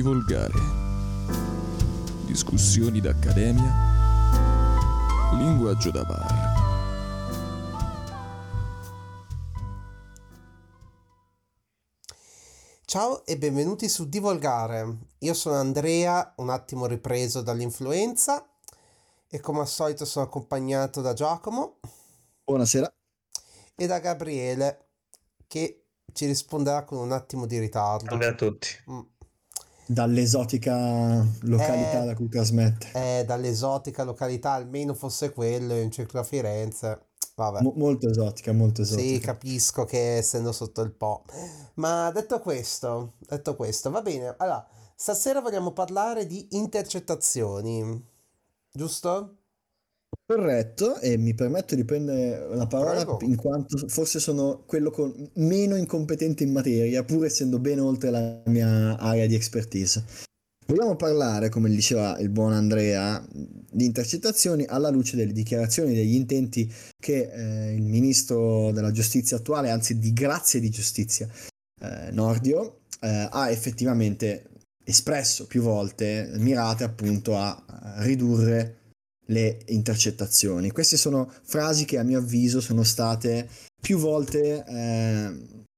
Divolgare. Discussioni d'accademia. Linguaggio da bar. Ciao e benvenuti su Divolgare. Io sono Andrea, un attimo ripreso dall'influenza e come al solito sono accompagnato da Giacomo Buonasera. e da Gabriele che ci risponderà con un attimo di ritardo. Salve a tutti. Mm. Dall'esotica località Eh. da cui trasmette. Eh, dall'esotica località, almeno fosse quello in centro a Firenze. Vabbè. Mo- molto esotica, molto Sì, esotica. capisco che essendo sotto il po'. Ma detto questo, detto questo, va bene. Allora, stasera vogliamo parlare di intercettazioni, giusto? Corretto, e mi permetto di prendere la parola Prego. in quanto forse sono quello con meno incompetente in materia, pur essendo ben oltre la mia area di expertise. Vogliamo parlare, come diceva il buon Andrea, di intercettazioni alla luce delle dichiarazioni, degli intenti che eh, il ministro della giustizia attuale, anzi di grazia di giustizia, eh, Nordio, eh, ha effettivamente espresso più volte, mirate appunto a a ridurre le intercettazioni. Queste sono frasi che a mio avviso sono state più volte eh,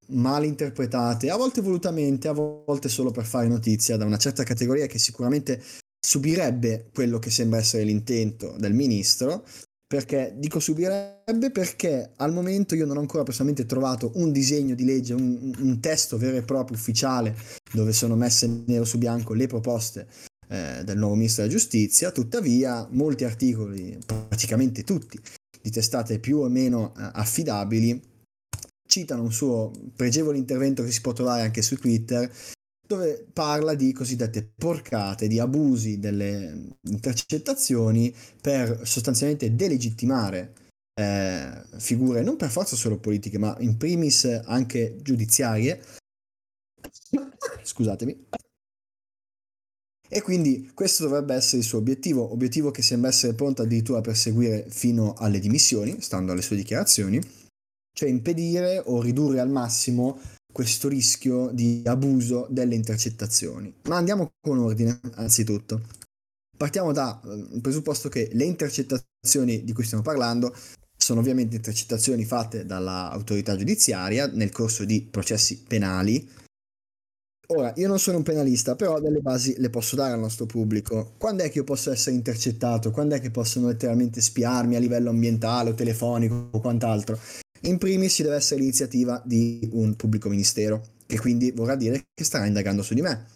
mal interpretate, a volte volutamente, a volte solo per fare notizia da una certa categoria che sicuramente subirebbe quello che sembra essere l'intento del ministro. Perché dico subirebbe perché al momento io non ho ancora personalmente trovato un disegno di legge, un, un testo vero e proprio ufficiale dove sono messe nero su bianco le proposte eh, del nuovo ministro della giustizia, tuttavia molti articoli, praticamente tutti, di testate più o meno eh, affidabili, citano un suo pregevole intervento che si può trovare anche su Twitter, dove parla di cosiddette porcate, di abusi delle intercettazioni per sostanzialmente delegittimare eh, figure non per forza solo politiche, ma in primis anche giudiziarie. Scusatemi. E quindi questo dovrebbe essere il suo obiettivo, obiettivo che sembra essere pronto addirittura a perseguire fino alle dimissioni, stando alle sue dichiarazioni, cioè impedire o ridurre al massimo questo rischio di abuso delle intercettazioni. Ma andiamo con ordine, anzitutto. Partiamo dal presupposto che le intercettazioni di cui stiamo parlando sono ovviamente intercettazioni fatte dall'autorità giudiziaria nel corso di processi penali Ora, io non sono un penalista, però delle basi le posso dare al nostro pubblico. Quando è che io posso essere intercettato? Quando è che possono letteralmente spiarmi a livello ambientale o telefonico o quant'altro? In primis ci deve essere l'iniziativa di un pubblico ministero, che quindi vorrà dire che starà indagando su di me.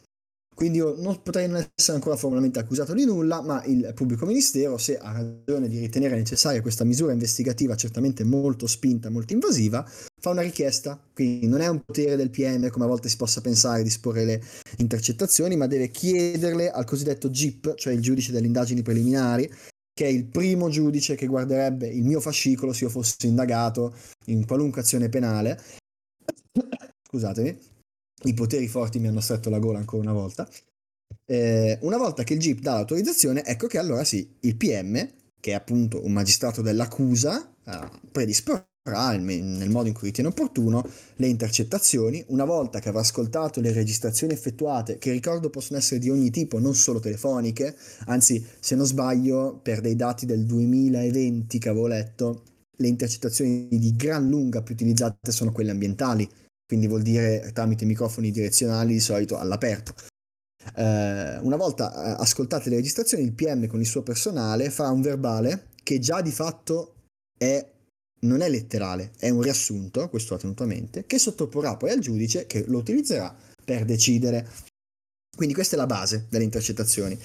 Quindi io non potrei non essere ancora formalmente accusato di nulla, ma il pubblico ministero, se ha ragione di ritenere necessaria questa misura investigativa certamente molto spinta, molto invasiva, fa una richiesta. Quindi non è un potere del PM come a volte si possa pensare di disporre le intercettazioni, ma deve chiederle al cosiddetto GIP, cioè il giudice delle indagini preliminari, che è il primo giudice che guarderebbe il mio fascicolo se io fossi indagato in qualunque azione penale. Scusatemi i poteri forti mi hanno stretto la gola ancora una volta. Eh, una volta che il GIP dà l'autorizzazione, ecco che allora sì, il PM, che è appunto un magistrato dell'accusa, eh, predisporrà nel, modo in cui ritiene opportuno le intercettazioni. Una volta che avrà ascoltato le registrazioni effettuate, che ricordo possono essere di ogni tipo, non solo telefoniche, anzi, se non sbaglio, per dei dati del 2020 che avevo letto, le intercettazioni di gran lunga più utilizzate sono quelle ambientali quindi vuol dire tramite microfoni direzionali di solito all'aperto. Eh, una volta eh, ascoltate le registrazioni, il PM con il suo personale fa un verbale che già di fatto è, non è letterale, è un riassunto, questo ha tenuto a mente, che sottoporrà poi al giudice che lo utilizzerà per decidere. Quindi questa è la base delle intercettazioni.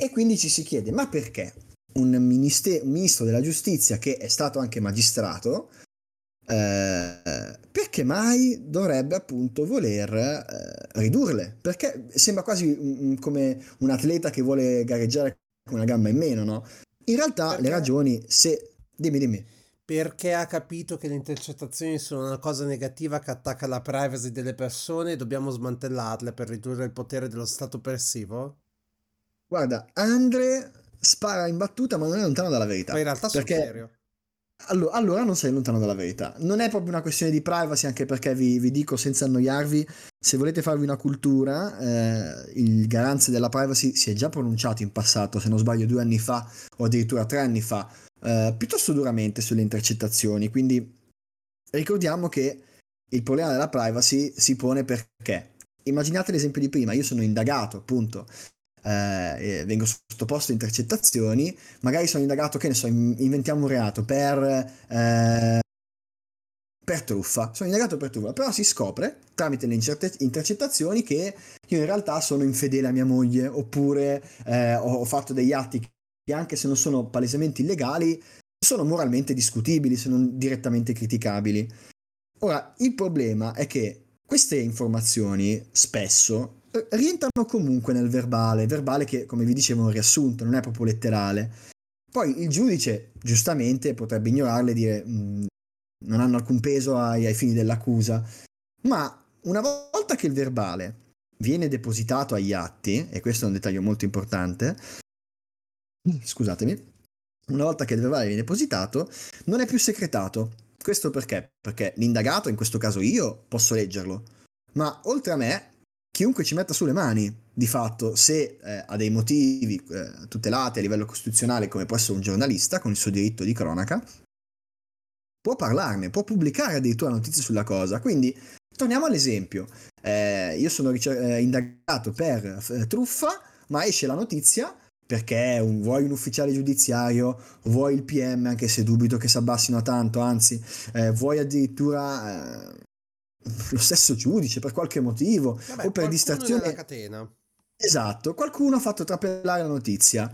E quindi ci si chiede, ma perché un, minister- un ministro della giustizia che è stato anche magistrato eh, perché mai dovrebbe appunto voler eh, ridurle? Perché sembra quasi un, come un atleta che vuole gareggiare con una gamba in meno, no? In realtà Perché? le ragioni, se... Dimmi, dimmi. Perché ha capito che le intercettazioni sono una cosa negativa che attacca la privacy delle persone e dobbiamo smantellarle per ridurre il potere dello Stato oppressivo? Guarda, Andre spara in battuta ma non è lontano dalla verità. Ma in realtà sono perché serio. Allora, allora, non sei lontano dalla verità. Non è proprio una questione di privacy, anche perché vi, vi dico senza annoiarvi, se volete farvi una cultura, eh, il garante della privacy si è già pronunciato in passato, se non sbaglio due anni fa o addirittura tre anni fa, eh, piuttosto duramente sulle intercettazioni. Quindi ricordiamo che il problema della privacy si pone perché immaginate l'esempio di prima, io sono indagato appunto eh, vengo sottoposto a intercettazioni, magari sono indagato, che ne so, inventiamo un reato per, eh, per truffa, sono indagato per truffa, però si scopre tramite le intercettazioni che io in realtà sono infedele a mia moglie oppure eh, ho, fatto degli atti che anche se non sono palesemente illegali, sono moralmente discutibili, se non direttamente criticabili. Ora, il problema è che queste informazioni spesso rientrano comunque nel verbale, verbale che come vi dicevo è un riassunto, non è proprio letterale. Poi il giudice giustamente potrebbe ignorarle e dire mm, non hanno alcun peso ai, ai fini dell'accusa, ma una volta che il verbale viene depositato agli atti, e questo è un dettaglio molto importante, scusatemi, una volta che il verbale viene depositato, non è più secretato. Questo perché? Perché l'indagato, in questo caso io, posso leggerlo, ma oltre a me chiunque ci metta sulle mani, di fatto, se eh, ha dei motivi eh, tutelati a livello costituzionale, come può essere un giornalista con il suo diritto di cronaca, può parlarne, può pubblicare addirittura notizie sulla cosa. Quindi, torniamo all'esempio. Eh, io sono ricer- eh, indagato per eh, truffa, ma esce la notizia perché un, vuoi un ufficiale giudiziario, vuoi il PM, anche se dubito che si abbassino a tanto, anzi, eh, vuoi addirittura lo stesso giudice per qualche motivo Vabbè, o per distrazione. catena. Esatto, qualcuno ha fatto trapelare la notizia.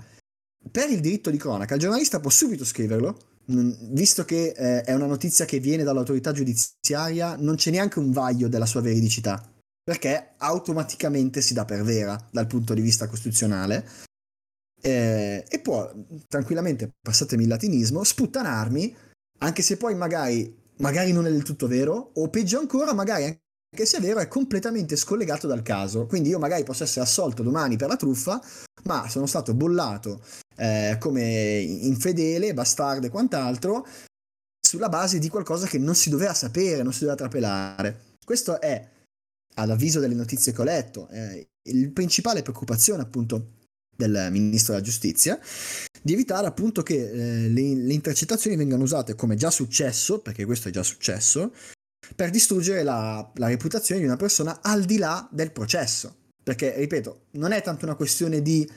Per il diritto di cronaca, il giornalista può subito scriverlo, visto che eh, è una notizia che viene dall'autorità giudiziaria, non c'è neanche un vaglio della sua veridicità, perché automaticamente si dà per vera dal punto di vista costituzionale. Eh, e può tranquillamente, passatemi il latinismo, sputtanarmi, anche se poi magari magari non è del tutto vero, o peggio ancora, magari anche se è vero, è completamente scollegato dal caso. Quindi io magari posso essere assolto domani per la truffa, ma sono stato bollato eh, come infedele, bastardo e quant'altro, sulla base di qualcosa che non si doveva sapere, non si doveva trapelare. Questo è, all'avviso delle notizie che ho letto, eh, il principale preoccupazione appunto del ministro della giustizia di evitare appunto che eh, le, le, intercettazioni vengano usate come già successo, perché questo è già successo, per distruggere la, la reputazione di una persona al di là del processo. Perché, ripeto, non è tanto una questione di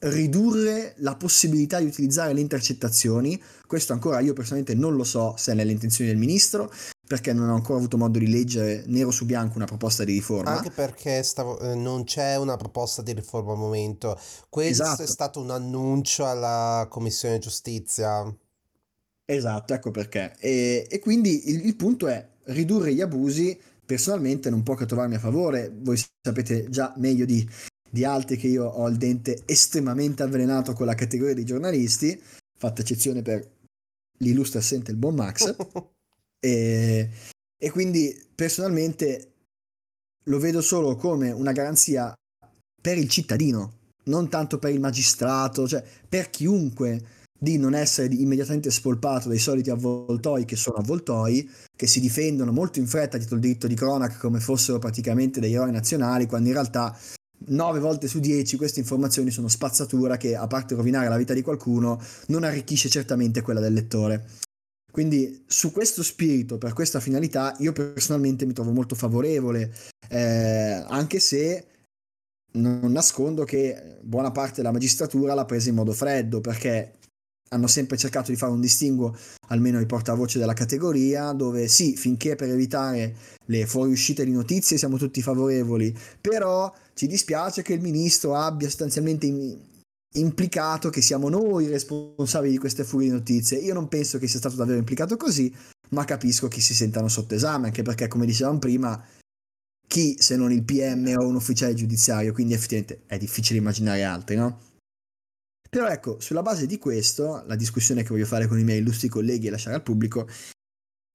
ridurre la possibilità di utilizzare le intercettazioni. Questo ancora io personalmente non lo so se è nelle intenzioni del ministro, perché non ho ancora avuto modo di leggere nero su bianco una proposta di riforma. Anche perché stavo, eh, non c'è una proposta di riforma al momento. Questo esatto. è stato un annuncio alla Commissione Giustizia. Esatto, ecco perché. E, e quindi il, il punto è ridurre gli abusi personalmente non può che trovarmi a favore. Voi sapete già meglio di, di altri che io ho il dente estremamente avvelenato con la categoria dei giornalisti, fatta eccezione per l'illustre assente il buon Max. e, e quindi personalmente lo vedo solo come una garanzia per il cittadino, non tanto per il magistrato, cioè per chiunque di non essere immediatamente spolpato dai soliti avvoltoi che sono avvoltoi, che si difendono molto in fretta dietro il diritto di cronaca come fossero praticamente dei eroi nazionali, quando in realtà 9 volte su 10 queste informazioni sono spazzatura che, a parte rovinare la vita di qualcuno, non arricchisce certamente quella del lettore. Quindi su questo spirito, per questa finalità, io personalmente mi trovo molto favorevole, eh, anche se non nascondo che buona parte della magistratura l'ha presa in modo freddo, perché hanno sempre cercato di fare un distinguo, almeno i portavoce della categoria, dove sì, finché per evitare le fuoriuscite di notizie siamo tutti favorevoli, però ci dispiace che il ministro abbia sostanzialmente implicato che siamo noi responsabili di queste furie di notizie. Io non penso che sia stato davvero implicato così, ma capisco che si sentano sotto esame, anche perché, come dicevamo prima, chi se non il PM o un ufficiale giudiziario, quindi effettivamente è difficile immaginare altri, no? Però ecco, sulla base di questo, la discussione che voglio fare con i miei illustri colleghi e lasciare al pubblico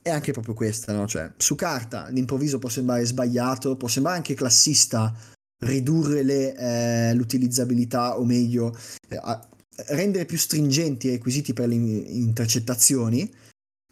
è anche proprio questa, no? Cioè, su carta l'improvviso può sembrare sbagliato, può sembrare anche classista ridurre le, eh, l'utilizzabilità, o meglio, eh, rendere più stringenti i requisiti per le intercettazioni,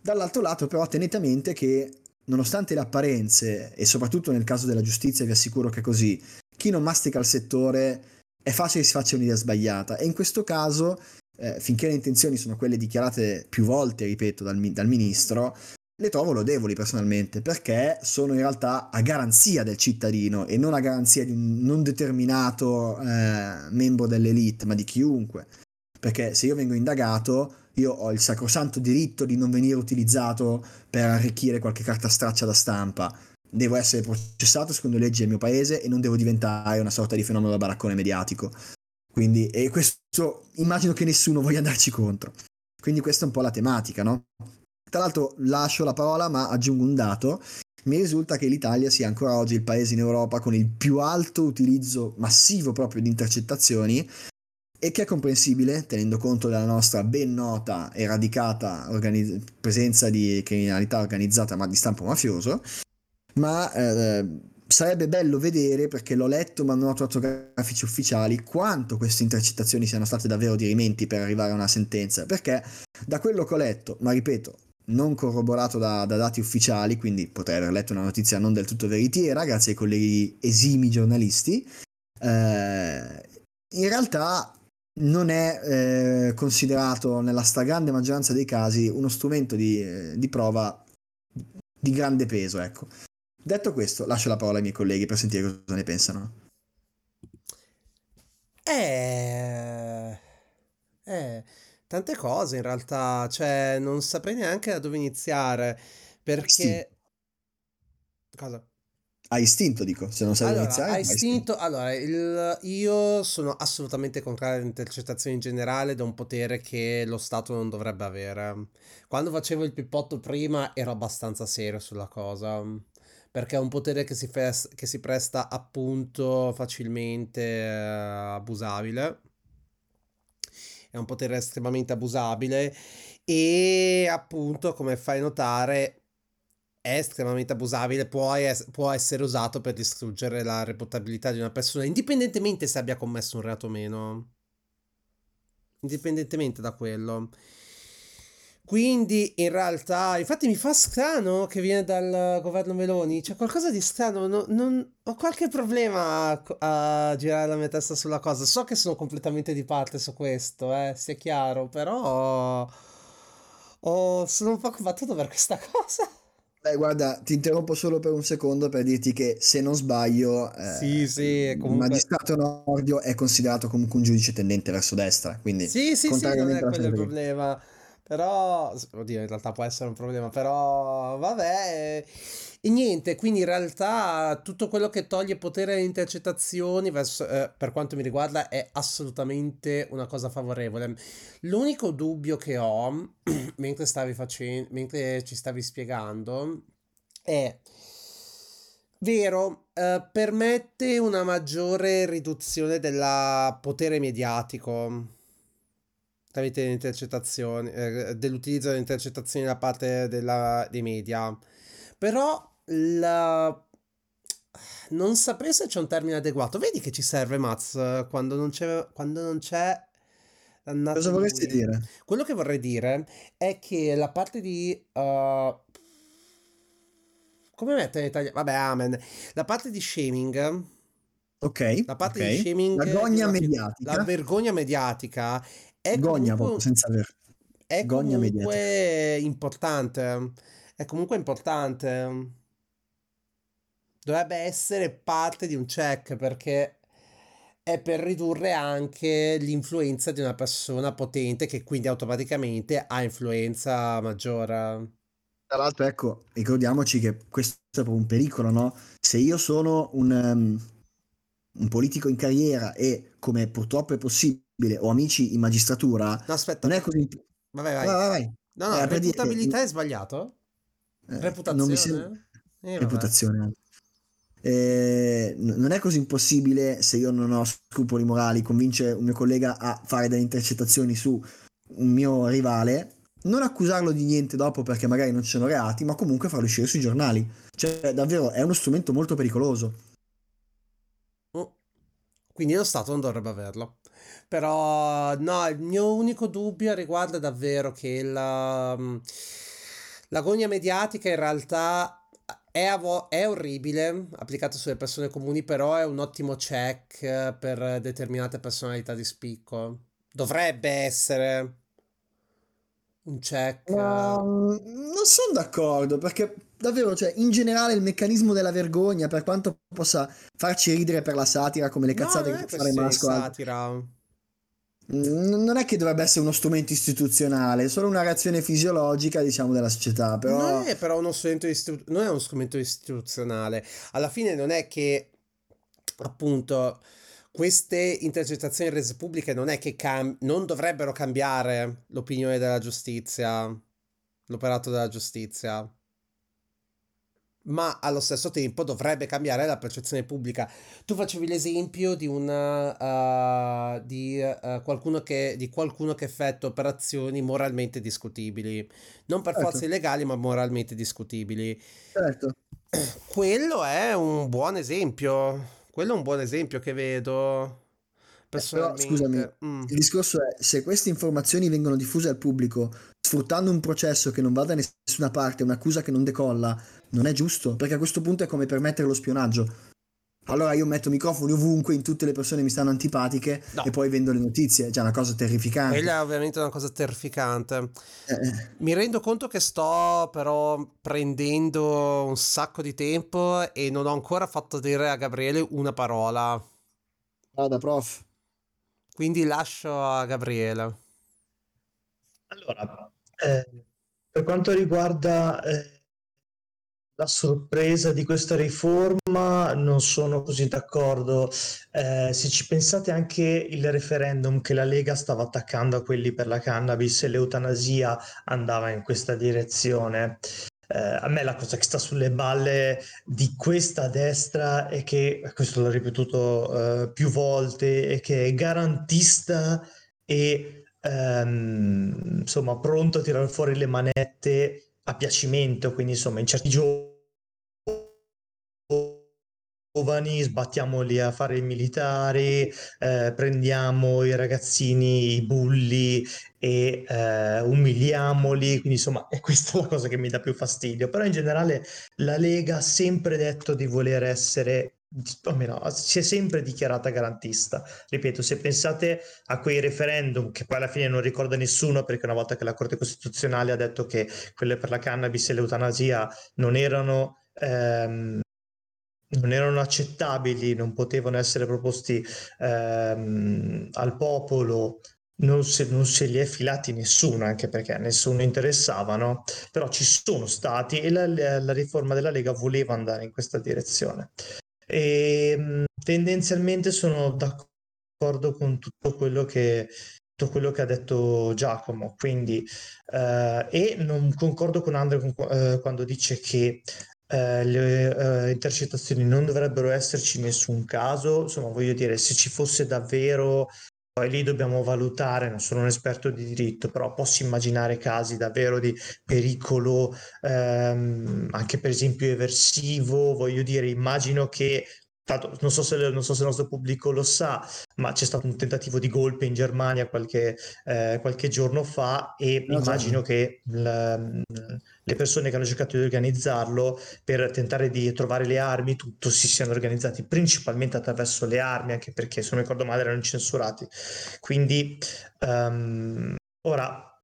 Dall'altro lato però tenete a mente che nonostante le apparenze, e soprattutto nel caso della giustizia vi assicuro che è così, chi non mastica il settore è facile che si faccia un'idea sbagliata e in questo caso, eh, finché le intenzioni sono quelle dichiarate più volte, ripeto, dal, dal ministro, le trovo lodevoli personalmente perché sono in realtà a garanzia del cittadino e non a garanzia di un non determinato eh, membro dell'elite, ma di chiunque. Perché se io vengo indagato, io ho il sacrosanto diritto di non venire utilizzato per arricchire qualche carta straccia da stampa. Devo essere processato secondo le leggi del mio paese e non devo diventare una sorta di fenomeno da baraccone mediatico. Quindi, e questo immagino che nessuno voglia andarci contro. Quindi questa è un po' la tematica, no? Tra l'altro lascio la parola ma aggiungo un dato. Mi risulta che l'Italia sia ancora oggi il paese in Europa con il più alto utilizzo massivo proprio di intercettazioni e che è comprensibile tenendo conto della nostra ben nota e radicata organizz- presenza di criminalità organizzata ma di stampo mafioso, ma eh, sarebbe bello vedere, perché l'ho letto ma non ho trovato grafici ufficiali, quanto queste intercettazioni siano state davvero dirimenti per arrivare a una sentenza, perché da quello che ho letto, ma ripeto, non corroborato da, da, dati ufficiali, quindi potrei aver letto una notizia non del tutto veritiera, grazie ai colleghi esimi giornalisti. Eh, in realtà non è eh, considerato nella stragrande maggioranza dei casi uno strumento di, eh, di, prova di grande peso. Ecco. Detto questo, lascio la parola ai miei colleghi per sentire cosa ne pensano. Eh... Eh tante cose in realtà, cioè non saprei neanche da dove iniziare, perché... Cosa? A istinto, dico, se non sai allora, iniziare. A istinto, allora, il, io sono assolutamente contrario alle intercettazioni in generale da un potere che lo Stato non dovrebbe avere. Quando facevo il pippotto prima ero abbastanza serio sulla cosa, perché è un potere che si, fes- che si presta appunto facilmente eh, abusabile è un potere estremamente abusabile e appunto come fai notare è estremamente abusabile, può, es- può essere usato per distruggere la reputabilità di una persona, indipendentemente se abbia commesso un reato o meno. Indipendentemente da quello. Quindi in realtà, infatti mi fa strano che viene dal governo Meloni, c'è qualcosa di strano, non, non, ho qualche problema a, a, girare la mia testa sulla cosa, so che sono completamente di parte su questo, eh, sia chiaro, però oh, sono un po' combattuto per questa cosa. Beh, guarda, ti interrompo solo per un secondo per dirti che se non sbaglio, eh, sì, sì, comunque... il magistrato Nordio è considerato comunque un giudice tendente verso destra, quindi sì, sì, sì, non è quello il problema. Però, oddio, in realtà può essere un problema, però vabbè. E niente, quindi in realtà tutto quello che toglie potere alle intercettazioni, verso, eh, per quanto mi riguarda, è assolutamente una cosa favorevole. L'unico dubbio che ho, mentre, stavi facendo, mentre ci stavi spiegando, è vero, eh, permette una maggiore riduzione del potere mediatico tramite le intercettazioni, eh, dell'utilizzo delle intercettazioni da parte della, dei media. Però la... non saprei se c'è un termine adeguato. Vedi che ci serve Maz quando non c'è... Quando non c'è Cosa vorresti lui. dire? Quello che vorrei dire è che la parte di... Uh, come mettere in italiano? Vabbè, amen. La parte di shaming... Ok. La parte okay. di shaming... La vergogna mediatica. La vergogna mediatica è Gogna comunque, senza aver. È Gogna comunque mediatica. importante. È comunque importante. Dovrebbe essere parte di un check perché è per ridurre anche l'influenza di una persona potente che quindi automaticamente ha influenza maggiore. Tra l'altro, ecco, ricordiamoci che questo è proprio un pericolo, no? Se io sono un, um, un politico in carriera e, come purtroppo è possibile, ho amici in magistratura, no, aspetta. non è così. Vabbè, vai. vai, vai, vai. No, no, eh, reputabilità che... è sbagliato? Eh, Reputazione? Sembra... Eh, Reputazione. Eh, non è così impossibile se io non ho scrupoli morali convincere un mio collega a fare delle intercettazioni su un mio rivale non accusarlo di niente dopo perché magari non ci sono reati ma comunque farlo uscire sui giornali cioè davvero è uno strumento molto pericoloso oh. quindi lo Stato non dovrebbe averlo però no, il mio unico dubbio riguarda davvero che la, mm, L'agonia mediatica in realtà è, avo- è orribile, applicato sulle persone comuni, però è un ottimo check per determinate personalità di spicco. Dovrebbe essere un check. Mm, non sono d'accordo perché davvero, cioè, in generale il meccanismo della vergogna, per quanto possa farci ridere per la satira, come le cazzate no, che fare Masco, satira. Non è che dovrebbe essere uno strumento istituzionale, è solo una reazione fisiologica, diciamo, della società. Però... Non è però uno strumento, istitu- non è uno strumento istituzionale. Alla fine non è che, appunto, queste intercettazioni rese pubbliche non è che cam- non dovrebbero cambiare l'opinione della giustizia, l'operato della giustizia ma allo stesso tempo dovrebbe cambiare la percezione pubblica. Tu facevi l'esempio di, una, uh, di, uh, qualcuno che, di qualcuno che effettua operazioni moralmente discutibili, non per certo. forza illegali, ma moralmente discutibili. Certo. Quello è un buon esempio. Quello è un buon esempio che vedo. Però, scusami, mm. il discorso è se queste informazioni vengono diffuse al pubblico sfruttando un processo che non va da nessuna parte, un'accusa che non decolla, non è giusto, perché a questo punto è come permettere lo spionaggio. Allora io metto microfoni ovunque, in tutte le persone mi stanno antipatiche no. e poi vendo le notizie, è già una cosa terrificante. Quella è ovviamente una cosa terrificante. Eh. eh. Mi rendo conto che sto però prendendo un sacco di tempo e non ho ancora fatto dire a Gabriele una parola. Vada, prof. Quindi lascio a Gabriele. Allora, eh, per quanto riguarda eh, la sorpresa di questa riforma non sono così d'accordo. Eh, se ci pensate anche il referendum che la Lega stava attaccando a quelli per la cannabis e l'eutanasia andava in questa direzione. Eh, a me la cosa che sta sulle balle di questa destra è che, questo l'ho ripetuto eh, più volte, è che è garantista e ehm, insomma pronto a tirare fuori le manette a piacimento, quindi insomma in certi giovani, sbattiamoli a fare il militare, eh, prendiamo i ragazzini, i bulli e eh, umiliamoli, quindi insomma è questa la cosa che mi dà più fastidio, però in generale la Lega ha sempre detto di voler essere o meno, si è sempre dichiarata garantista. Ripeto, se pensate a quei referendum, che poi alla fine non ricorda nessuno, perché una volta che la Corte Costituzionale ha detto che quelle per la cannabis e l'eutanasia non erano ehm, non erano accettabili, non potevano essere proposti ehm, al popolo, non se, non se, li è filati nessuno, anche perché nessuno interessava, no? però ci sono stati e la, la, riforma della Lega voleva andare in questa direzione. E, ehm, tendenzialmente sono d'accordo con tutto quello che, tutto quello che ha detto Giacomo, quindi, eh, e non concordo con Andrea eh, quando dice che eh, le eh, intercettazioni non dovrebbero esserci in nessun caso, insomma voglio dire se ci fosse davvero poi lì dobbiamo valutare, non sono un esperto di diritto, però posso immaginare casi davvero di pericolo, ehm, anche per esempio eversivo, voglio dire, immagino che Tanto, non, so se, non, so se, il nostro pubblico lo sa, ma c'è stato un tentativo di golpe in Germania qualche, eh, qualche giorno fa e no, immagino no. che la, le persone che hanno cercato di organizzarlo per tentare di trovare le armi, tutto si siano organizzati principalmente attraverso le armi, anche perché se non ricordo male erano censurati. Quindi um, ora,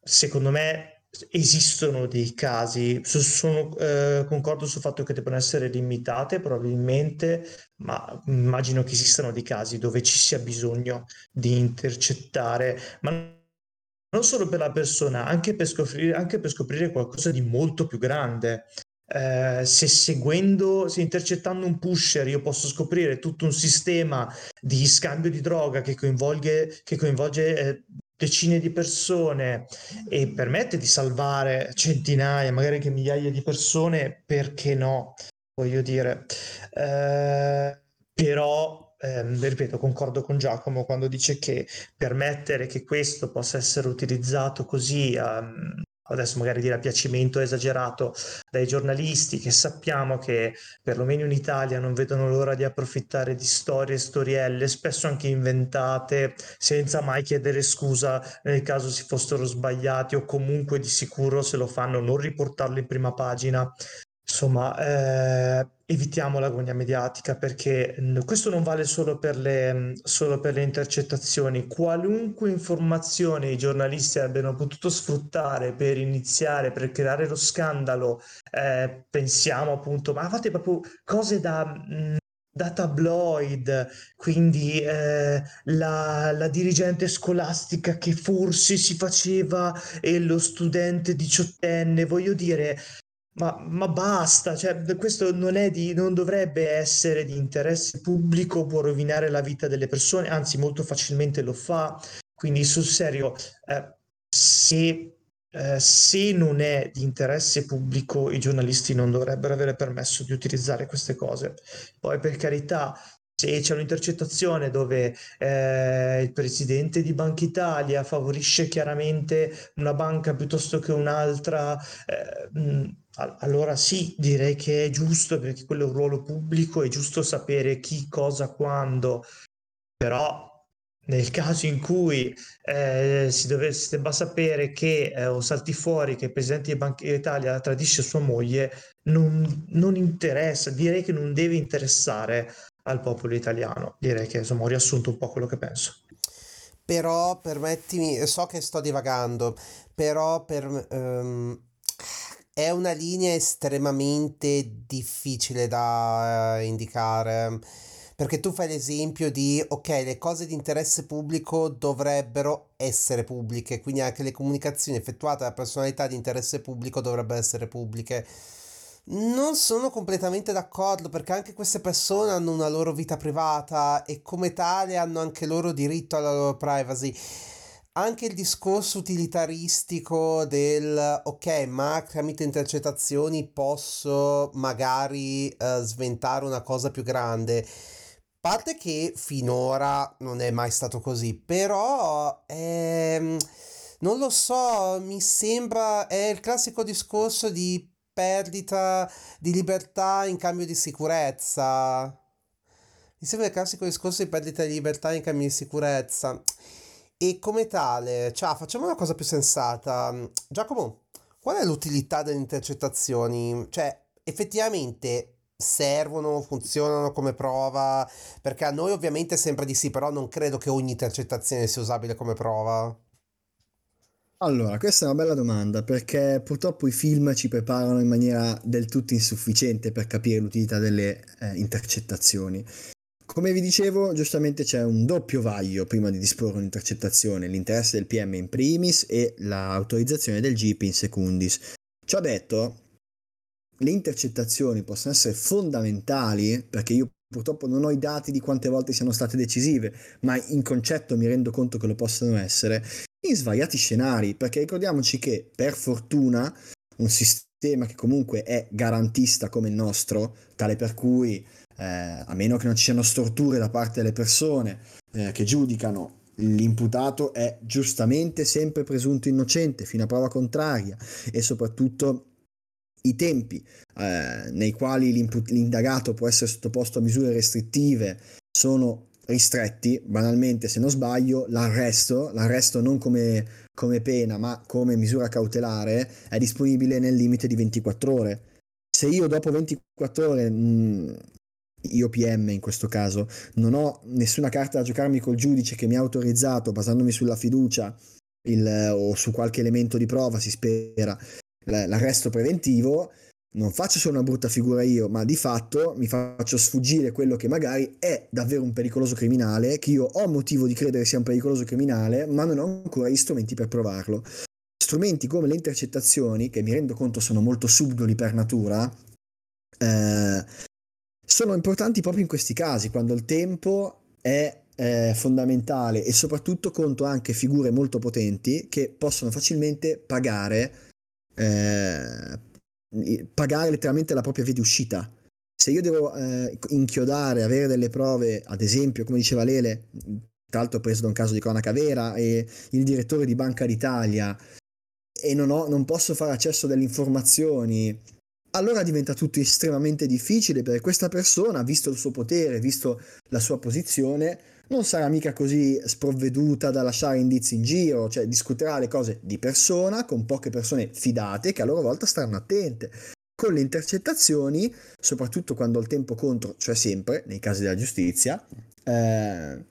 secondo me esistono dei casi, sono, eh, concordo sul fatto che debbano essere limitate probabilmente, ma immagino che esistano dei casi dove ci sia bisogno di intercettare, ma non solo per la persona, anche per scoprire, anche per scoprire qualcosa di molto più grande. Eh, se seguendo, se intercettando un pusher io posso scoprire tutto un sistema di scambio di droga che coinvolge, che coinvolge eh, decine di persone e permette di salvare centinaia, magari anche migliaia di persone, perché no? Voglio dire, eh, però, eh, ripeto, concordo con Giacomo quando dice che permettere che questo possa essere utilizzato così um, adesso magari dire a piacimento esagerato dai giornalisti che sappiamo che perlomeno in Italia non vedono l'ora di approfittare di storie, storielle, spesso anche inventate, senza mai chiedere scusa nel caso si fossero sbagliati o comunque di sicuro se lo fanno non riportarlo in prima pagina. Insomma, eh, evitiamo l'agonia mediatica perché questo non vale solo per, le, solo per le intercettazioni. Qualunque informazione i giornalisti abbiano potuto sfruttare per iniziare, per creare lo scandalo, eh, pensiamo appunto, ma fate proprio cose da da tabloid, quindi eh, la, la, dirigente scolastica che forse si faceva e lo studente diciottenne, voglio dire, ma, ma basta, cioè, questo non, è di, non dovrebbe essere di interesse pubblico, può rovinare la vita delle persone, anzi molto facilmente lo fa. Quindi sul serio, eh, se, eh, se non è di interesse pubblico, i giornalisti non dovrebbero avere permesso di utilizzare queste cose. Poi per carità, se c'è un'intercettazione dove eh, il presidente di Banca Italia favorisce chiaramente una banca piuttosto che un'altra, eh, mh, allora sì, direi che è giusto perché quello è un ruolo pubblico, è giusto sapere chi, cosa, quando, però nel caso in cui eh, si, dovesse, debba sapere che eh, o salti fuori che il presidente di Banca Italia tradisce sua moglie, non, non, interessa, direi che non deve interessare al popolo italiano. Direi che insomma ho riassunto un po' quello che penso. Però permettimi, so che sto divagando, però per, um, è una linea estremamente difficile da uh, indicare perché tu fai l'esempio di ok, le cose di interesse pubblico dovrebbero essere pubbliche, quindi anche le comunicazioni effettuate da personalità di interesse pubblico dovrebbero essere pubbliche. Non sono completamente d'accordo perché anche queste persone hanno una loro vita privata e come tale hanno anche loro diritto alla loro privacy anche il discorso utilitaristico del ok, ma tramite intercettazioni posso magari uh, sventare una cosa più grande. Parte che finora non è mai stato così, però ehm, non lo so, mi sembra è il classico discorso di perdita di libertà in cambio di sicurezza. Mi sembra il classico discorso di perdita di libertà in cambio di sicurezza. E come tale, cioè, facciamo una cosa più sensata. Giacomo, qual è l'utilità delle intercettazioni? Cioè, effettivamente servono, funzionano come prova? Perché a noi ovviamente sembra di sì, però non credo che ogni intercettazione sia usabile come prova. Allora, questa è una bella domanda perché purtroppo i film ci preparano in maniera del tutto insufficiente per capire l'utilità delle eh, intercettazioni. Come vi dicevo, giustamente c'è un doppio vaglio prima di disporre un'intercettazione, l'interesse del PM in primis e l'autorizzazione del GIP in secundis. Ciò detto, le intercettazioni possono essere fondamentali perché io purtroppo non ho i dati di quante volte siano state decisive, ma in concetto mi rendo conto che lo possono essere in svariati scenari, perché ricordiamoci che per fortuna un sistema che comunque è garantista come il nostro, tale per cui eh, a meno che non ci siano storture da parte delle persone eh, che giudicano l'imputato è giustamente sempre presunto innocente fino a prova contraria e soprattutto i tempi eh, nei quali l'indagato può essere sottoposto a misure restrittive sono ristretti, banalmente se non sbaglio l'arresto, l'arresto non come, come pena ma come misura cautelare è disponibile nel limite di 24 ore. Se io dopo 24 ore mh, io PM in questo caso, non ho nessuna carta da giocarmi col giudice che mi ha autorizzato, basandomi sulla fiducia il, o su qualche elemento di prova, si spera, l'arresto preventivo, non faccio solo una brutta figura io, ma di fatto mi faccio sfuggire quello che magari è davvero un pericoloso criminale, che io ho motivo di credere sia un pericoloso criminale, ma non ho ancora gli strumenti per provarlo. Strumenti come le intercettazioni, che mi rendo conto sono molto subdoli per natura, eh, sono importanti proprio in questi casi, quando il tempo è eh, fondamentale e soprattutto conto anche figure molto potenti che possono facilmente pagare, eh, pagare letteralmente la propria via di uscita. Se io devo eh, inchiodare, avere delle prove, ad esempio, come diceva Lele, tra l'altro preso da un caso di cronaca vera, e il direttore di Banca d'Italia e non, ho, non posso fare accesso delle informazioni, allora diventa tutto estremamente difficile perché questa persona, visto il suo potere, visto la sua posizione, non sarà mica così sprovveduta da lasciare indizi in giro, cioè discuterà le cose di persona con poche persone fidate che a loro volta staranno attente. Con le intercettazioni, soprattutto quando il tempo contro, cioè sempre nei casi della giustizia, eh,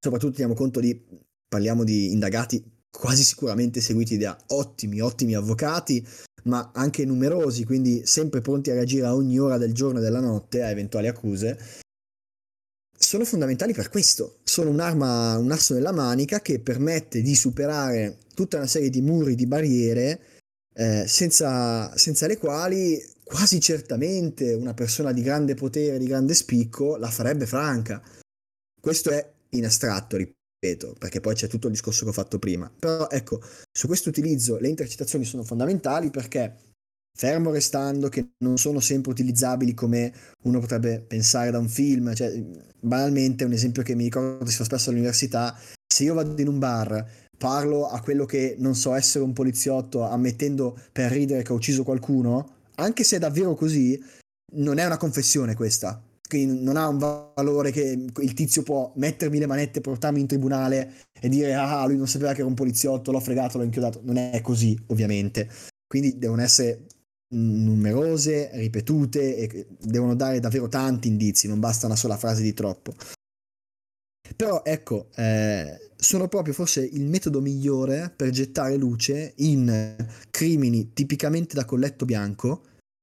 soprattutto teniamo conto di, parliamo di indagati quasi sicuramente seguiti da ottimi, ottimi avvocati, ma anche numerosi, quindi sempre pronti a reagire a ogni ora del giorno e della notte a eventuali accuse, sono fondamentali per questo. Sono un'arma, un asso nella manica che permette di superare tutta una serie di muri, di barriere, eh, senza, senza le quali quasi certamente una persona di grande potere, di grande spicco, la farebbe franca. Questo è in astratto, ripeto, perché poi c'è tutto il discorso che ho fatto prima. Però ecco, su questo utilizzo le intercettazioni sono fondamentali perché fermo restando che non sono sempre utilizzabili come uno potrebbe pensare da un film, cioè banalmente un esempio che mi ricordo si fa spesso all'università, se io vado in un bar, parlo a quello che non so essere un poliziotto ammettendo per ridere che ho ucciso qualcuno, anche se è davvero così, non è una confessione questa, quindi non ha un valore che il tizio può mettermi le manette, portarmi in tribunale e dire ah lui non sapeva che era un poliziotto, l'ho fregato, l'ho inchiodato. Non è così, ovviamente. Quindi devono essere numerose, ripetute e devono dare davvero tanti indizi, non basta una sola frase di troppo. Però ecco, eh, sono proprio forse il metodo migliore per gettare luce in crimini tipicamente da colletto bianco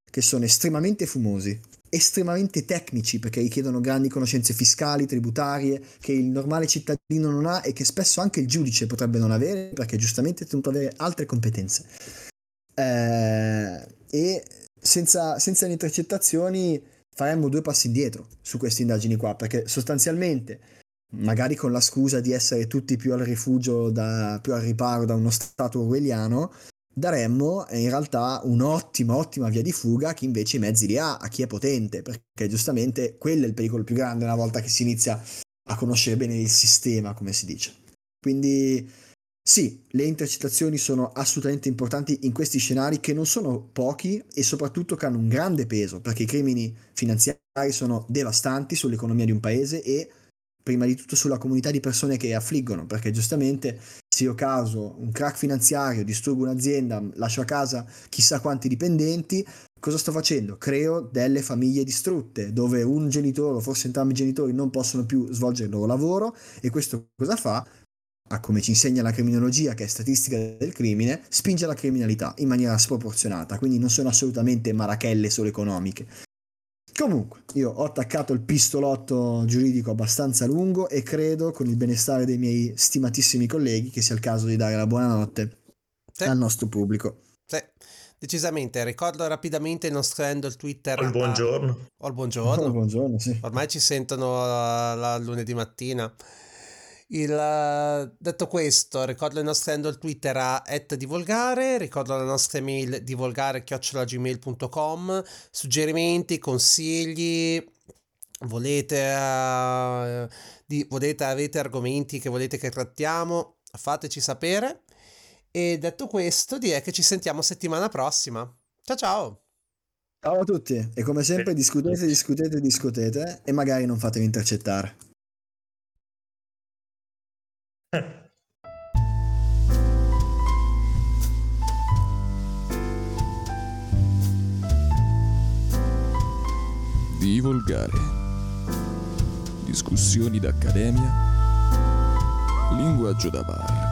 che sono estremamente fumosi, estremamente tecnici perché richiedono grandi conoscenze fiscali, tributarie, che il normale cittadino non ha e che spesso anche il giudice potrebbe non avere perché giustamente è tenuto ad avere altre competenze. Eh, e senza, senza le intercettazioni faremmo due passi indietro su queste indagini qua perché sostanzialmente magari con la scusa di essere tutti più al rifugio, da, più al riparo da uno stato orwelliano, daremmo in realtà un'ottima, ottima via di fuga a chi invece i mezzi li ha, a chi è potente, perché giustamente quello è il pericolo più grande una volta che si inizia a conoscere bene il sistema, come si dice. Quindi sì, le intercettazioni sono assolutamente importanti in questi scenari che non sono pochi e soprattutto che hanno un grande peso, perché i crimini finanziari sono devastanti sull'economia di un paese e prima di tutto sulla comunità di persone che affliggono, perché giustamente se io caso un crack finanziario, distruggo un'azienda, lascio a casa chissà quanti dipendenti, cosa sto facendo? Creo delle famiglie distrutte, dove un genitore o forse entrambi i genitori non possono più svolgere il loro lavoro e questo cosa fa? A come ci insegna la criminologia, che è statistica del crimine, spinge la criminalità in maniera sproporzionata, quindi non sono assolutamente marachelle solo economiche, Comunque, io ho attaccato il pistolotto giuridico abbastanza lungo e credo, con il benestare dei miei stimatissimi colleghi, che sia il caso di dare la buonanotte sì. al nostro pubblico. Sì, decisamente. Ricordo rapidamente il nostro handle Twitter. O il buongiorno. O il buongiorno. O il buongiorno, sì. Ormai ci sentono la, la lunedì mattina. Il, detto questo, ricordo il nostro handle Twitter a divulgare, ricordo la nostra email divulgare-gmail.com, suggerimenti, consigli, volete, uh, di, volete, avete argomenti che volete che trattiamo, fateci sapere. E detto questo, direi che ci sentiamo settimana prossima. Ciao ciao! Ciao a tutti e come sempre discutete, discutete, discutete e magari non fatevi intercettare. Di volgare. Discussioni d'accademia. Linguaggio da bar.